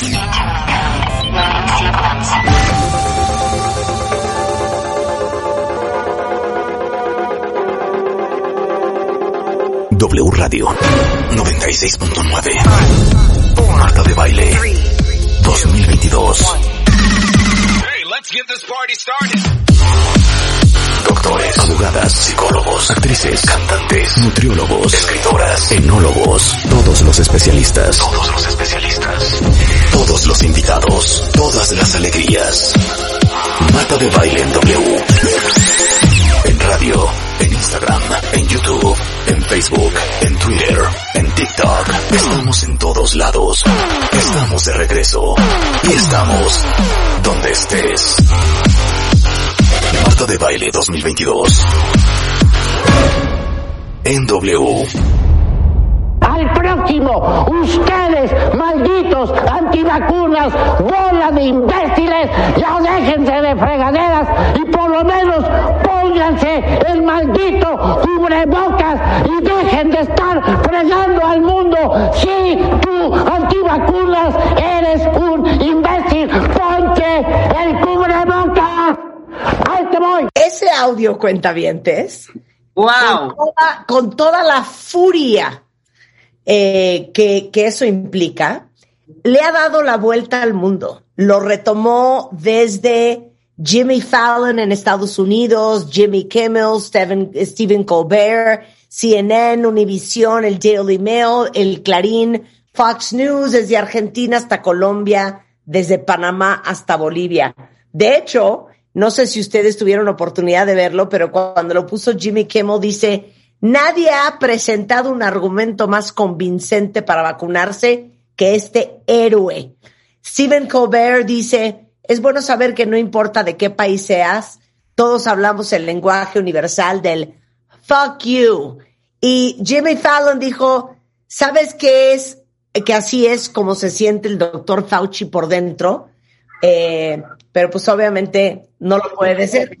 W Radio 96.9 Marta de Baile 2022 Doctores, abogadas, psicólogos, actrices, cantantes, nutriólogos, escritoras, enólogos, todos los especialistas, todos los especialistas, todos los invitados, todas las alegrías. Marta de Baile en W. En radio, en Instagram, en YouTube, en Facebook, en Twitter, en TikTok. Estamos en todos lados. Estamos de regreso. Y estamos donde estés. Marta de Baile 2022. En W. Ustedes, malditos antivacunas, bola de imbéciles, ya déjense de fregaderas y por lo menos pónganse el maldito cubrebocas y dejen de estar fregando al mundo. Si tú, antivacunas, eres un imbécil, ponte el cubrebocas. Ahí te voy. Ese audio, cuentavientes, Wow. con toda, con toda la furia eh, que, que eso implica, le ha dado la vuelta al mundo. Lo retomó desde Jimmy Fallon en Estados Unidos, Jimmy Kimmel, Stephen, Stephen Colbert, CNN, Univision, el Daily Mail, el Clarín, Fox News, desde Argentina hasta Colombia, desde Panamá hasta Bolivia. De hecho, no sé si ustedes tuvieron oportunidad de verlo, pero cuando lo puso Jimmy Kimmel dice, nadie ha presentado un argumento más convincente para vacunarse que este héroe. Stephen Colbert dice, es bueno saber que no importa de qué país seas, todos hablamos el lenguaje universal del fuck you. Y Jimmy Fallon dijo, ¿sabes qué es? Que así es como se siente el doctor Fauci por dentro. Eh, pero pues obviamente no lo puede decir.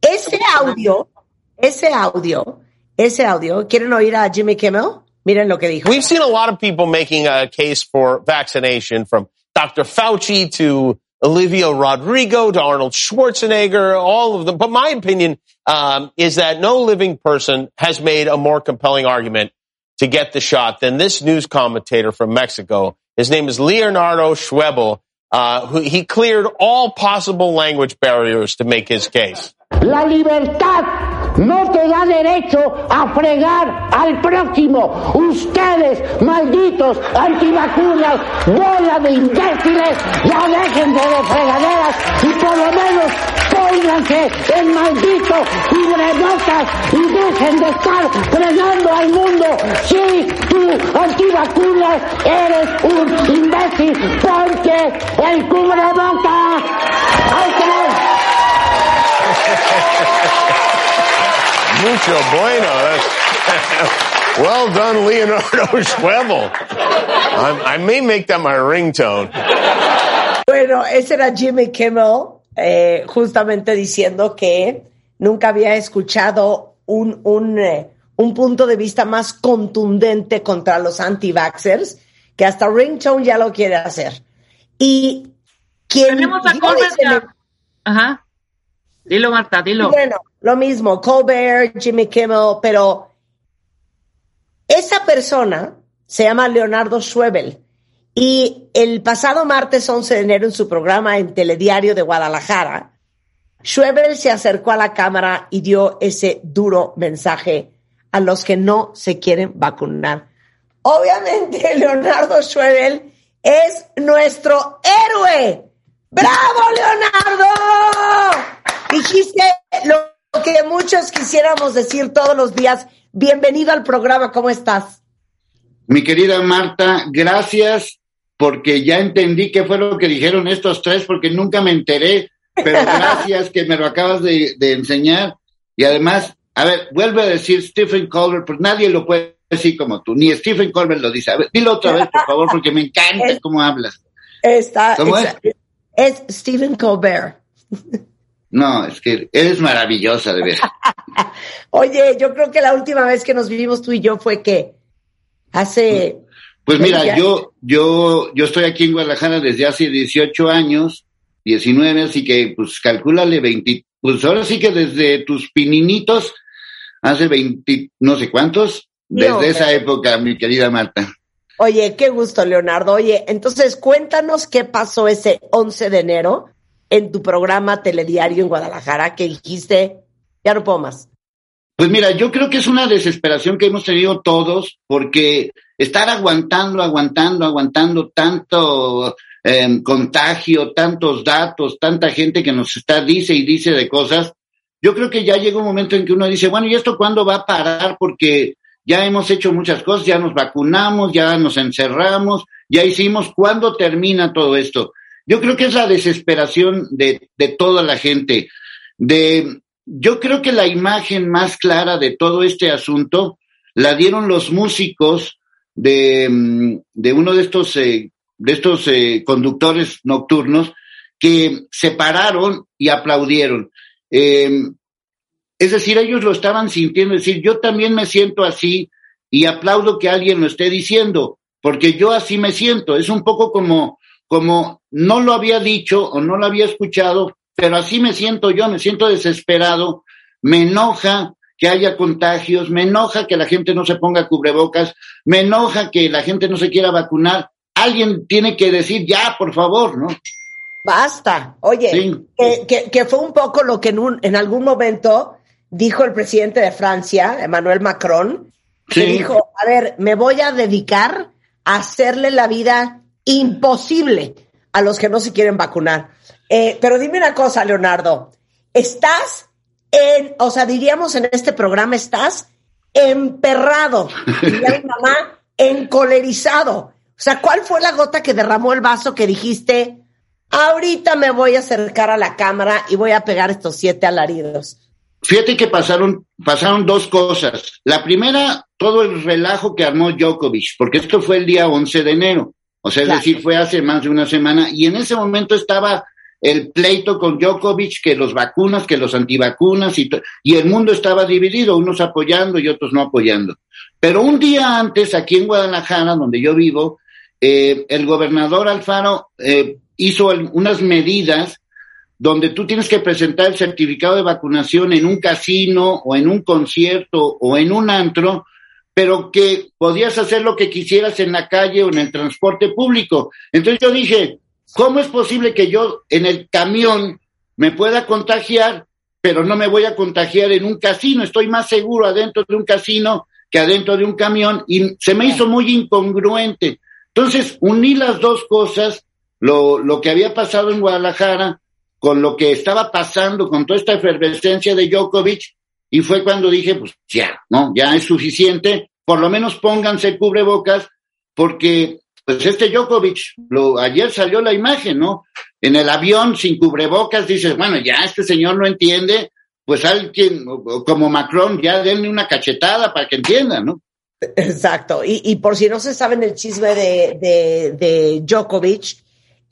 Ese audio, ese audio, ese audio, ¿quieren oír a Jimmy Kimmel? Miren lo que dijo. We've seen a lot of people making a case for vaccination from Dr. Fauci to Olivia Rodrigo to Arnold Schwarzenegger, all of them. But my opinion um, is that no living person has made a more compelling argument to get the shot than this news commentator from Mexico. His name is Leonardo Schwebel. Uh, who, he cleared all possible language barriers to make his case. La libertad no te da derecho a fregar al próximo. Ustedes, malditos antivacunas, bola de imbéciles, ya déjense de fregaderas y por lo menos pónganse el maldito cubrebocas y dejen de estar fregando al mundo. Si tú, antivacunas, eres un imbécil, ponte el cubrebocas. ¡Ahí está! Mucho bueno. That's- well done, Leonardo Schwebel. I, I may make that my ringtone. Bueno, ese era Jimmy Kimmel, eh, justamente diciendo que nunca había escuchado un, un, eh, un punto de vista más contundente contra los anti-vaxxers, que hasta Ringtone ya lo quiere hacer. Y quien Tenemos a Colbert. Ajá. Dilo, Marta, dilo. Bueno, lo mismo, Colbert, Jimmy Kimmel, pero esa persona se llama Leonardo Schwebel y el pasado martes 11 de enero en su programa en Telediario de Guadalajara, Schwebel se acercó a la cámara y dio ese duro mensaje a los que no se quieren vacunar. Obviamente, Leonardo Schwebel es nuestro héroe. ¡Bravo, Leonardo! Dijiste lo que muchos quisiéramos decir todos los días. Bienvenido al programa, ¿cómo estás? Mi querida Marta, gracias porque ya entendí qué fue lo que dijeron estos tres, porque nunca me enteré, pero gracias que me lo acabas de, de enseñar. Y además, a ver, vuelve a decir Stephen Colbert, pues nadie lo puede decir como tú, ni Stephen Colbert lo dice. A ver, dilo otra vez, por favor, porque me encanta cómo hablas. Está, ¿Cómo es? Es Stephen Colbert. No, es que eres maravillosa, de ver. Oye, yo creo que la última vez que nos vimos tú y yo fue que hace... Pues mira, yo, yo, yo estoy aquí en Guadalajara desde hace 18 años, 19, así que pues calcúlale 20, pues ahora sí que desde tus pininitos, hace 20, no sé cuántos, No, desde esa época, mi querida Marta. Oye, qué gusto, Leonardo. Oye, entonces cuéntanos qué pasó ese 11 de enero en tu programa Telediario en Guadalajara que dijiste, ya no puedo más. Pues mira, yo creo que es una desesperación que hemos tenido todos, porque estar aguantando, aguantando, aguantando tanto eh, contagio, tantos datos, tanta gente que nos está, dice y dice de cosas, yo creo que ya llega un momento en que uno dice, bueno, ¿y esto cuándo va a parar? Porque ya hemos hecho muchas cosas, ya nos vacunamos, ya nos encerramos, ya hicimos, ¿cuándo termina todo esto? Yo creo que es la desesperación de, de toda la gente, de yo creo que la imagen más clara de todo este asunto la dieron los músicos de, mm, de uno de estos, eh, de estos eh, conductores nocturnos que se pararon y aplaudieron. Eh, es decir, ellos lo estaban sintiendo, es decir, yo también me siento así y aplaudo que alguien lo esté diciendo, porque yo así me siento. Es un poco como, como no lo había dicho o no lo había escuchado, pero así me siento yo, me siento desesperado, me enoja que haya contagios, me enoja que la gente no se ponga cubrebocas, me enoja que la gente no se quiera vacunar. Alguien tiene que decir ya, por favor, ¿no? Basta. Oye, Sí. que, que- que fue un poco lo que en, un, en algún momento dijo el presidente de Francia, Emmanuel Macron, que dijo, a ver, me voy a dedicar a hacerle la vida imposible a los que no se quieren vacunar. Eh, pero dime una cosa, Leonardo, estás en, o sea, diríamos en este programa, estás emperrado, diría mi mamá, encolerizado. O sea, ¿cuál fue la gota que derramó el vaso que dijiste, ahorita me voy a acercar a la cámara y voy a pegar estos siete alaridos? Fíjate que pasaron, pasaron dos cosas. La primera, todo el relajo que armó Djokovic, porque esto fue el día 11 de enero. O sea, es Claro. decir, fue hace más de una semana. Y en ese momento estaba el pleito con Djokovic, que los vacunas, que los antivacunas, y, y el mundo estaba dividido, unos apoyando y otros no apoyando. Pero un día antes, aquí en Guadalajara, donde yo vivo, eh, el gobernador Alfaro eh, hizo unas medidas donde tú tienes que presentar el certificado de vacunación en un casino o en un concierto o en un antro, pero que podías hacer lo que quisieras en la calle o en el transporte público. Entonces yo dije, ¿cómo es posible que yo en el camión me pueda contagiar, pero no me voy a contagiar en un casino? Estoy más seguro adentro de un casino que adentro de un camión y se me hizo muy incongruente. Entonces uní las dos cosas, lo, lo que había pasado en Guadalajara, con lo que estaba pasando, con toda esta efervescencia de Djokovic, y fue cuando dije, pues ya, ¿no? Ya es suficiente, por lo menos pónganse cubrebocas, porque pues este Djokovic, lo, ayer salió la imagen, ¿no? En el avión sin cubrebocas, dices, bueno, ya este señor no entiende, pues alguien como Macron, ya denle una cachetada para que entienda, ¿no? Exacto. Y, y por si no se saben el chisme de, de, de Djokovic,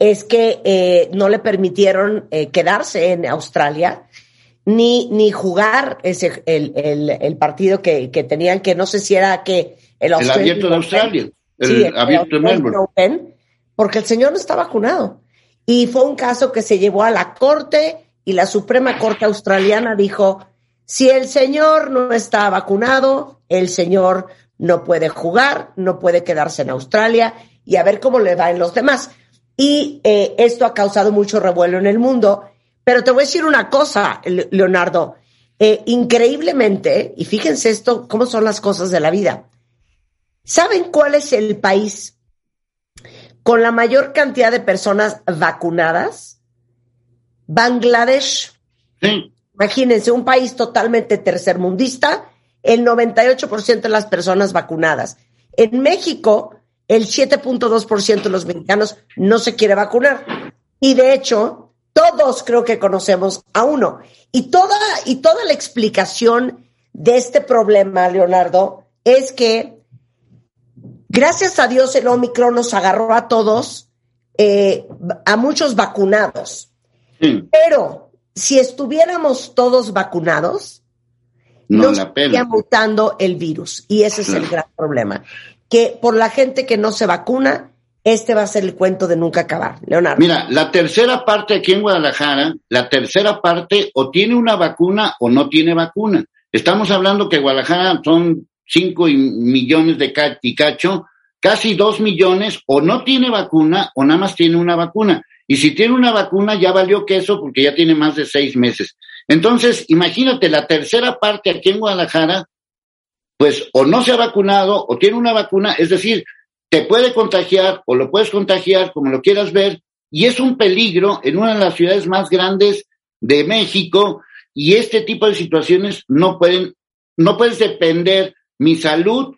es que eh, no le permitieron eh, quedarse en Australia ni, ni jugar ese, el, el, el partido que, que tenían, que no sé si era que el, El abierto de. Australia, el Sí, abierto de Melbourne. Open, porque el señor no está vacunado. Y fue un caso que se llevó a la corte y la Suprema Corte Australiana dijo, si el señor no está vacunado, el señor no puede jugar, no puede quedarse en Australia y a ver cómo le va en los demás. Y eh, esto ha causado mucho revuelo en el mundo. Pero te voy a decir una cosa, Le- Leonardo. Eh, increíblemente, y fíjense esto, cómo son las cosas de la vida. ¿Saben cuál es el país con la mayor cantidad de personas vacunadas? Bangladesh. Sí, Imagínense, un país totalmente tercermundista, el 98% de las personas vacunadas. En México, el 7.2% de los mexicanos no se quiere vacunar. Y de hecho, todos creo que conocemos a uno. Y toda, y toda la explicación de este problema, Leonardo, es que gracias a Dios el Omicron nos agarró a todos, eh, a muchos vacunados. Pero si estuviéramos todos vacunados, no, estaría mutando el virus. Y ese es el gran problema. Que por la gente que no se vacuna, este va a ser el cuento de nunca acabar. Leonardo. Mira, la tercera parte aquí en Guadalajara, la tercera parte o tiene una vacuna o no tiene vacuna. Estamos hablando que Guadalajara son cinco millones de y cacho, casi dos millones o no tiene vacuna o nada más tiene una vacuna. Y si tiene una vacuna ya valió queso porque ya tiene más de seis meses. Entonces, imagínate, la tercera parte aquí en Guadalajara, pues o no se ha vacunado o tiene una vacuna, es decir, te puede contagiar o lo puedes contagiar como lo quieras ver, y es un peligro en una de las ciudades más grandes de México, y este tipo de situaciones no pueden, no puedes depender mi salud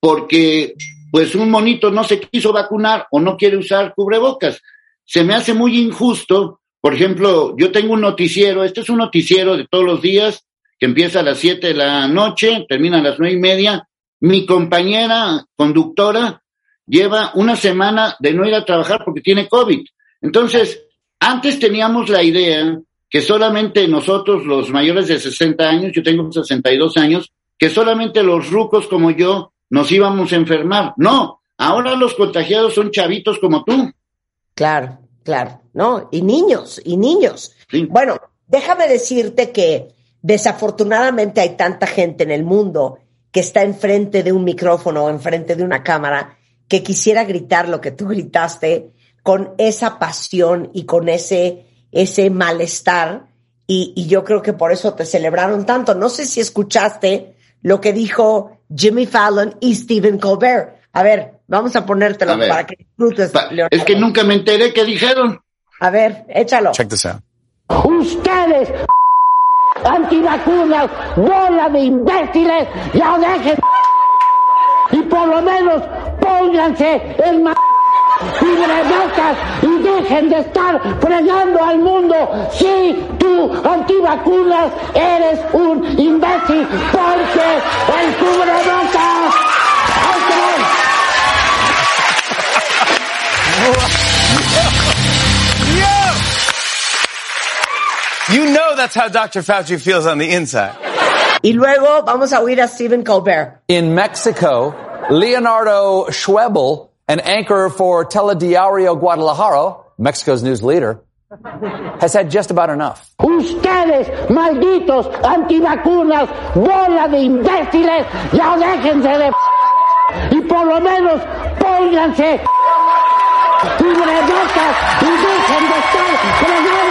porque pues un monito no se quiso vacunar o no quiere usar cubrebocas. Se me hace muy injusto. Por ejemplo, yo tengo un noticiero, este es un noticiero de todos los días que empieza a las siete de la noche, termina a las nueve y media. Mi compañera conductora lleva una semana de no ir a trabajar porque tiene COVID. Entonces, antes teníamos la idea que solamente nosotros, los mayores de 60 años, yo tengo 62 años, que solamente los rucos como yo nos íbamos a enfermar. No, ahora los contagiados son chavitos como tú. Claro, claro, ¿no? Y niños, y niños. Bueno, déjame decirte que desafortunadamente hay tanta gente en el mundo que está enfrente de un micrófono o enfrente de una cámara que quisiera gritar lo que tú gritaste con esa pasión y con ese, ese malestar. Y, y, yo creo que por eso te celebraron tanto. No sé si escuchaste lo que dijo Jimmy Fallon y Stephen Colbert. A ver, vamos a ponértelo para que disfrutes. es que nunca me enteré qué dijeron. A ver, échalo. Check this out. Ustedes, antivacunas, bola de imbéciles, ya dejen y por lo menos pónganse el ma cubrebocas y dejen de estar fregando al mundo. Si tú antivacunas eres un imbécil, porque el cubrebocas. You know that's how Dr. Fauci feels on the inside. Y luego vamos a oír a Stephen Colbert. In Mexico, Leonardo Schwebel, an anchor for Telediario Guadalajara, Mexico's news leader, has had just about enough. Ustedes, malditos antivacunas, bola de imbéciles, ya déjense de y por lo menos pónganse cubrebocas y dejen de estar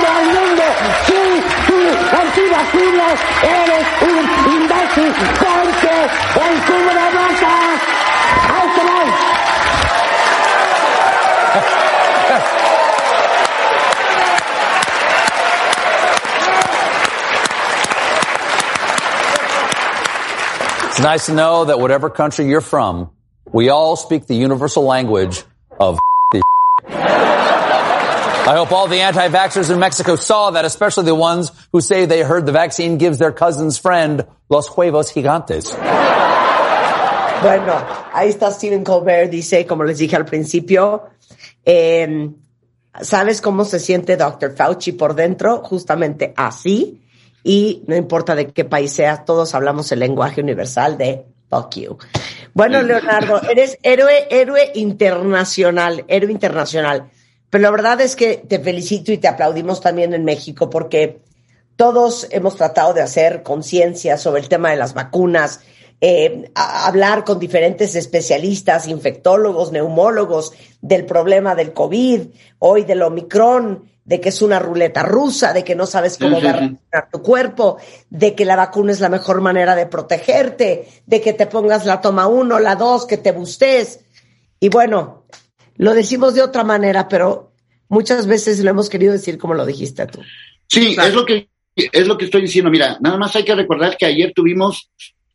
eres un imbécil, porque el cubrebocas. It's nice to know that whatever country you're from, we all speak the universal language I hope all the anti-vaxxers in Mexico saw that, especially the ones who say they heard the vaccine gives their cousin's friend los huevos gigantes. Bueno, ahí está Stephen Colbert, dice, como les dije al principio, eh, ¿sabes cómo se siente Dr. Fauci por dentro? Justamente así. Y no importa de qué país sea, todos hablamos el lenguaje universal de fuck you. Bueno, Leonardo, eres héroe, héroe internacional, héroe internacional. Pero la verdad es que te felicito y te aplaudimos también en México porque todos hemos tratado de hacer conciencia sobre el tema de las vacunas, eh, hablar con diferentes especialistas, infectólogos, neumólogos del problema del COVID, hoy del Omicron, de que es una ruleta rusa, de que no sabes cómo va a reaccionar tu cuerpo, de que la vacuna es la mejor manera de protegerte, de que te pongas la toma uno, la dos, que te bustes. Y bueno, lo decimos de otra manera, pero muchas veces lo hemos querido decir como lo dijiste tú. Sí, es lo que es lo que estoy diciendo. Mira, nada más hay que recordar que ayer tuvimos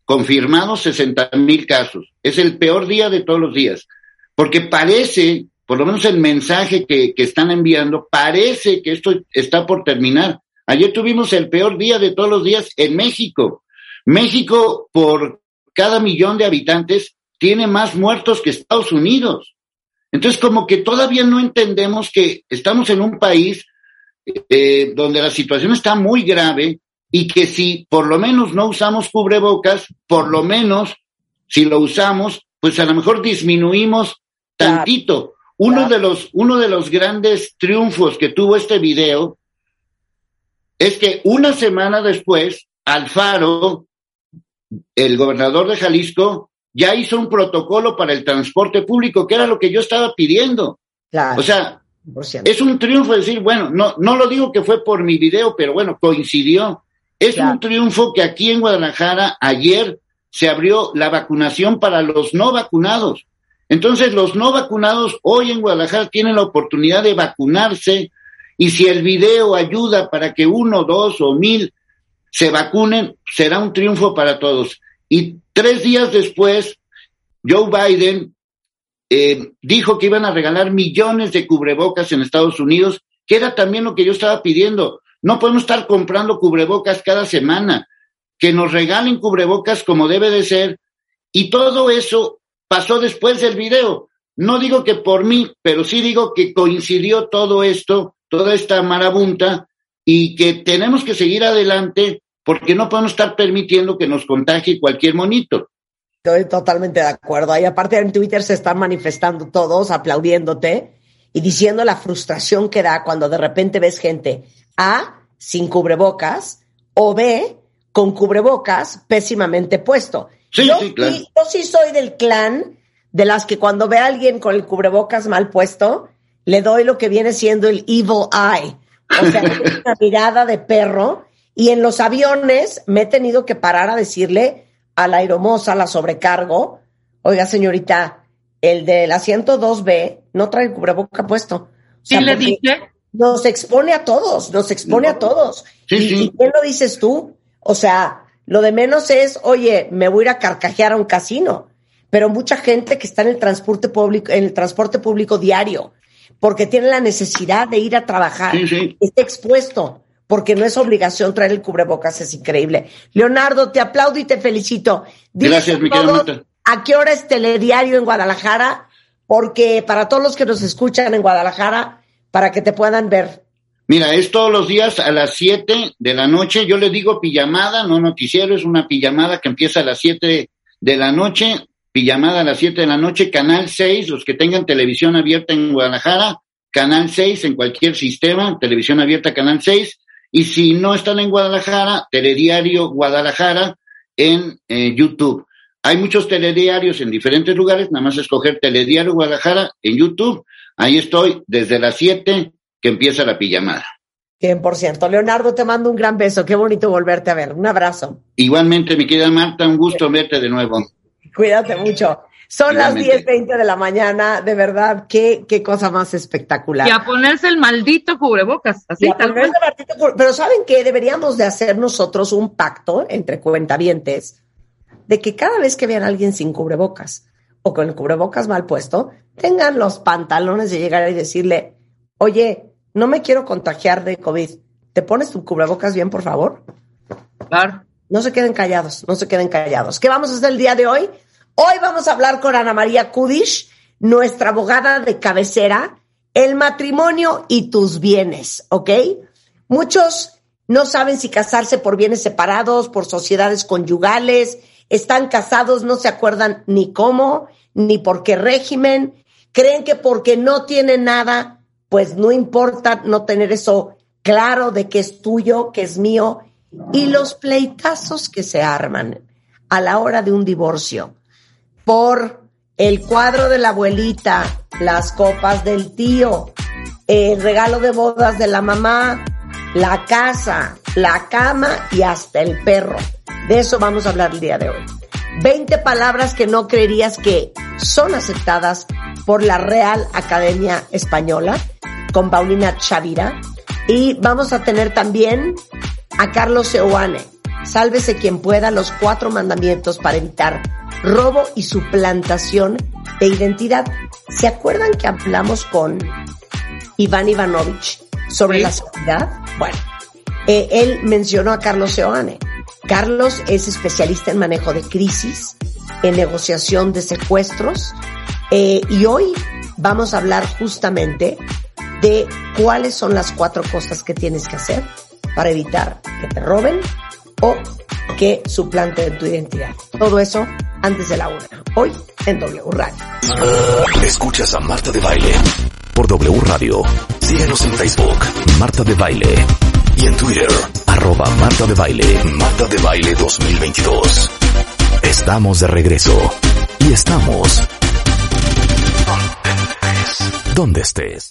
confirmados 60 mil casos. Es el peor día de todos los días. porque parece, por lo menos el mensaje que, que están enviando, parece que esto está por terminar. Ayer tuvimos el peor día de todos los días en México. México, por cada millón de habitantes, tiene más muertos que Estados Unidos. Entonces, como que todavía no entendemos que estamos en un país eh, donde la situación está muy grave y que si por lo menos no usamos cubrebocas, por lo menos si lo usamos, pues a lo mejor disminuimos tantito. Uno de los, uno de los grandes triunfos que tuvo este video es que una semana después, Alfaro, el gobernador de Jalisco, ya hizo un protocolo para el transporte público, que era lo que yo estaba pidiendo. O sea, es un triunfo decir, bueno, no, no lo digo que fue por mi video, pero bueno, coincidió. Es un triunfo que aquí en Guadalajara ayer se abrió la vacunación para los no vacunados. Entonces, los no vacunados hoy en Guadalajara tienen la oportunidad de vacunarse y si el video ayuda para que uno, dos o mil se vacunen, será un triunfo para todos. Y tres días después, Joe Biden eh, dijo que iban a regalar millones de cubrebocas en Estados Unidos, que era también lo que yo estaba pidiendo. No podemos estar comprando cubrebocas cada semana, que nos regalen cubrebocas como debe de ser. Y todo eso pasó después del video. No digo que por mí, pero sí digo que coincidió todo esto toda esta marabunta y que tenemos que seguir adelante porque no podemos estar permitiendo que nos contagie cualquier monito. Estoy totalmente de acuerdo. Y aparte en Twitter se están manifestando todos, aplaudiéndote y diciendo la frustración que da cuando de repente ves gente A sin cubrebocas o B con cubrebocas pésimamente puesto. Sí, yo, sí, claro. yo sí soy del clan de las que cuando ve a alguien con el cubrebocas mal puesto, le doy lo que viene siendo el evil eye, o sea, una mirada de perro. Y en los aviones me he tenido que parar a decirle a la aeromoza, la sobrecargo, oiga señorita, el del asiento 2B no trae el cubreboca puesto. ¿Sí le dije? Nos expone a todos, nos expone a todos. Sí, ¿Y, sí. ¿Y quién lo dices tú? O sea, lo de menos es, oye, me voy a ir a carcajear a un casino. Pero mucha gente que está en el transporte público, en el transporte público diario, porque tiene la necesidad de ir a trabajar, Sí, sí. está expuesto, porque no es obligación traer el cubrebocas, es increíble. Leonardo, te aplaudo y te felicito. Gracias, mi querida. ¿A qué hora es telediario en Guadalajara? Porque para todos los que nos escuchan en Guadalajara, para que te puedan ver. Mira, es todos los días a las 7 de la noche. Yo le digo pijamada, no noticiero, es una pijamada que empieza a las 7 de la noche. Pijamada a las 7 de la noche, Canal 6, los que tengan televisión abierta en Guadalajara, Canal 6 en cualquier sistema, televisión abierta, Canal 6. Y si no están en Guadalajara, Telediario Guadalajara en eh, YouTube. Hay muchos telediarios en diferentes lugares, nada más escoger Telediario Guadalajara en YouTube. Ahí estoy desde las 7 que empieza la pijamada. 100%. Leonardo, te mando un gran beso. Qué bonito volverte a ver. Un abrazo. Igualmente, mi querida Marta, un gusto verte de nuevo. Cuídate mucho. Son las Igualmente. 10.20 de la mañana. De verdad, qué, qué cosa más espectacular. Y a ponerse el maldito cubrebocas, así Y a tal ponerse cual. por- Pero ¿saben qué? Deberíamos de hacer nosotros un pacto entre cuentavientes de que cada vez que vean a alguien sin cubrebocas o con el cubrebocas mal puesto, tengan los pantalones de llegar y decirle, oye, no me quiero contagiar de COVID. ¿Te pones tu cubrebocas bien, por favor? Claro. No se queden callados, no se queden callados. ¿Qué vamos a hacer el día de hoy? Hoy vamos a hablar con Ana María Kudish, nuestra abogada de cabecera, el matrimonio y tus bienes, ¿ok? Muchos no saben si casarse por bienes separados, por sociedades conyugales, están casados, no se acuerdan ni cómo, ni por qué régimen, creen que porque no tienen nada, pues no importa no tener eso claro de que es tuyo, que es mío, y los pleitazos que se arman a la hora de un divorcio por el cuadro de la abuelita, las copas del tío, el regalo de bodas de la mamá, la casa, la cama y hasta el perro. De eso vamos a hablar el día de hoy. 20 palabras que no creerías que son aceptadas por la Real Academia Española con Paulina Chavira. Y vamos a tener también a Carlos Seoane. Sálvese quien pueda los cuatro mandamientos para evitar robo y suplantación de identidad. ¿Se acuerdan que hablamos con Iván Ivanovich sobre Sí. la seguridad? Bueno, eh, él mencionó a Carlos Seoane. Carlos es especialista en manejo de crisis, en negociación de secuestros, eh, y hoy vamos a hablar justamente de cuáles son las cuatro cosas que tienes que hacer para evitar que te roben o que suplanten tu identidad. Todo eso antes de la una. Hoy en W Radio. Escuchas a Marta de Baile por W Radio. Síguenos en Facebook, Marta de Baile. Y en Twitter, arroba Marta de Baile, Marta de Baile 2022. Estamos de regreso. Y estamos... Donde estés.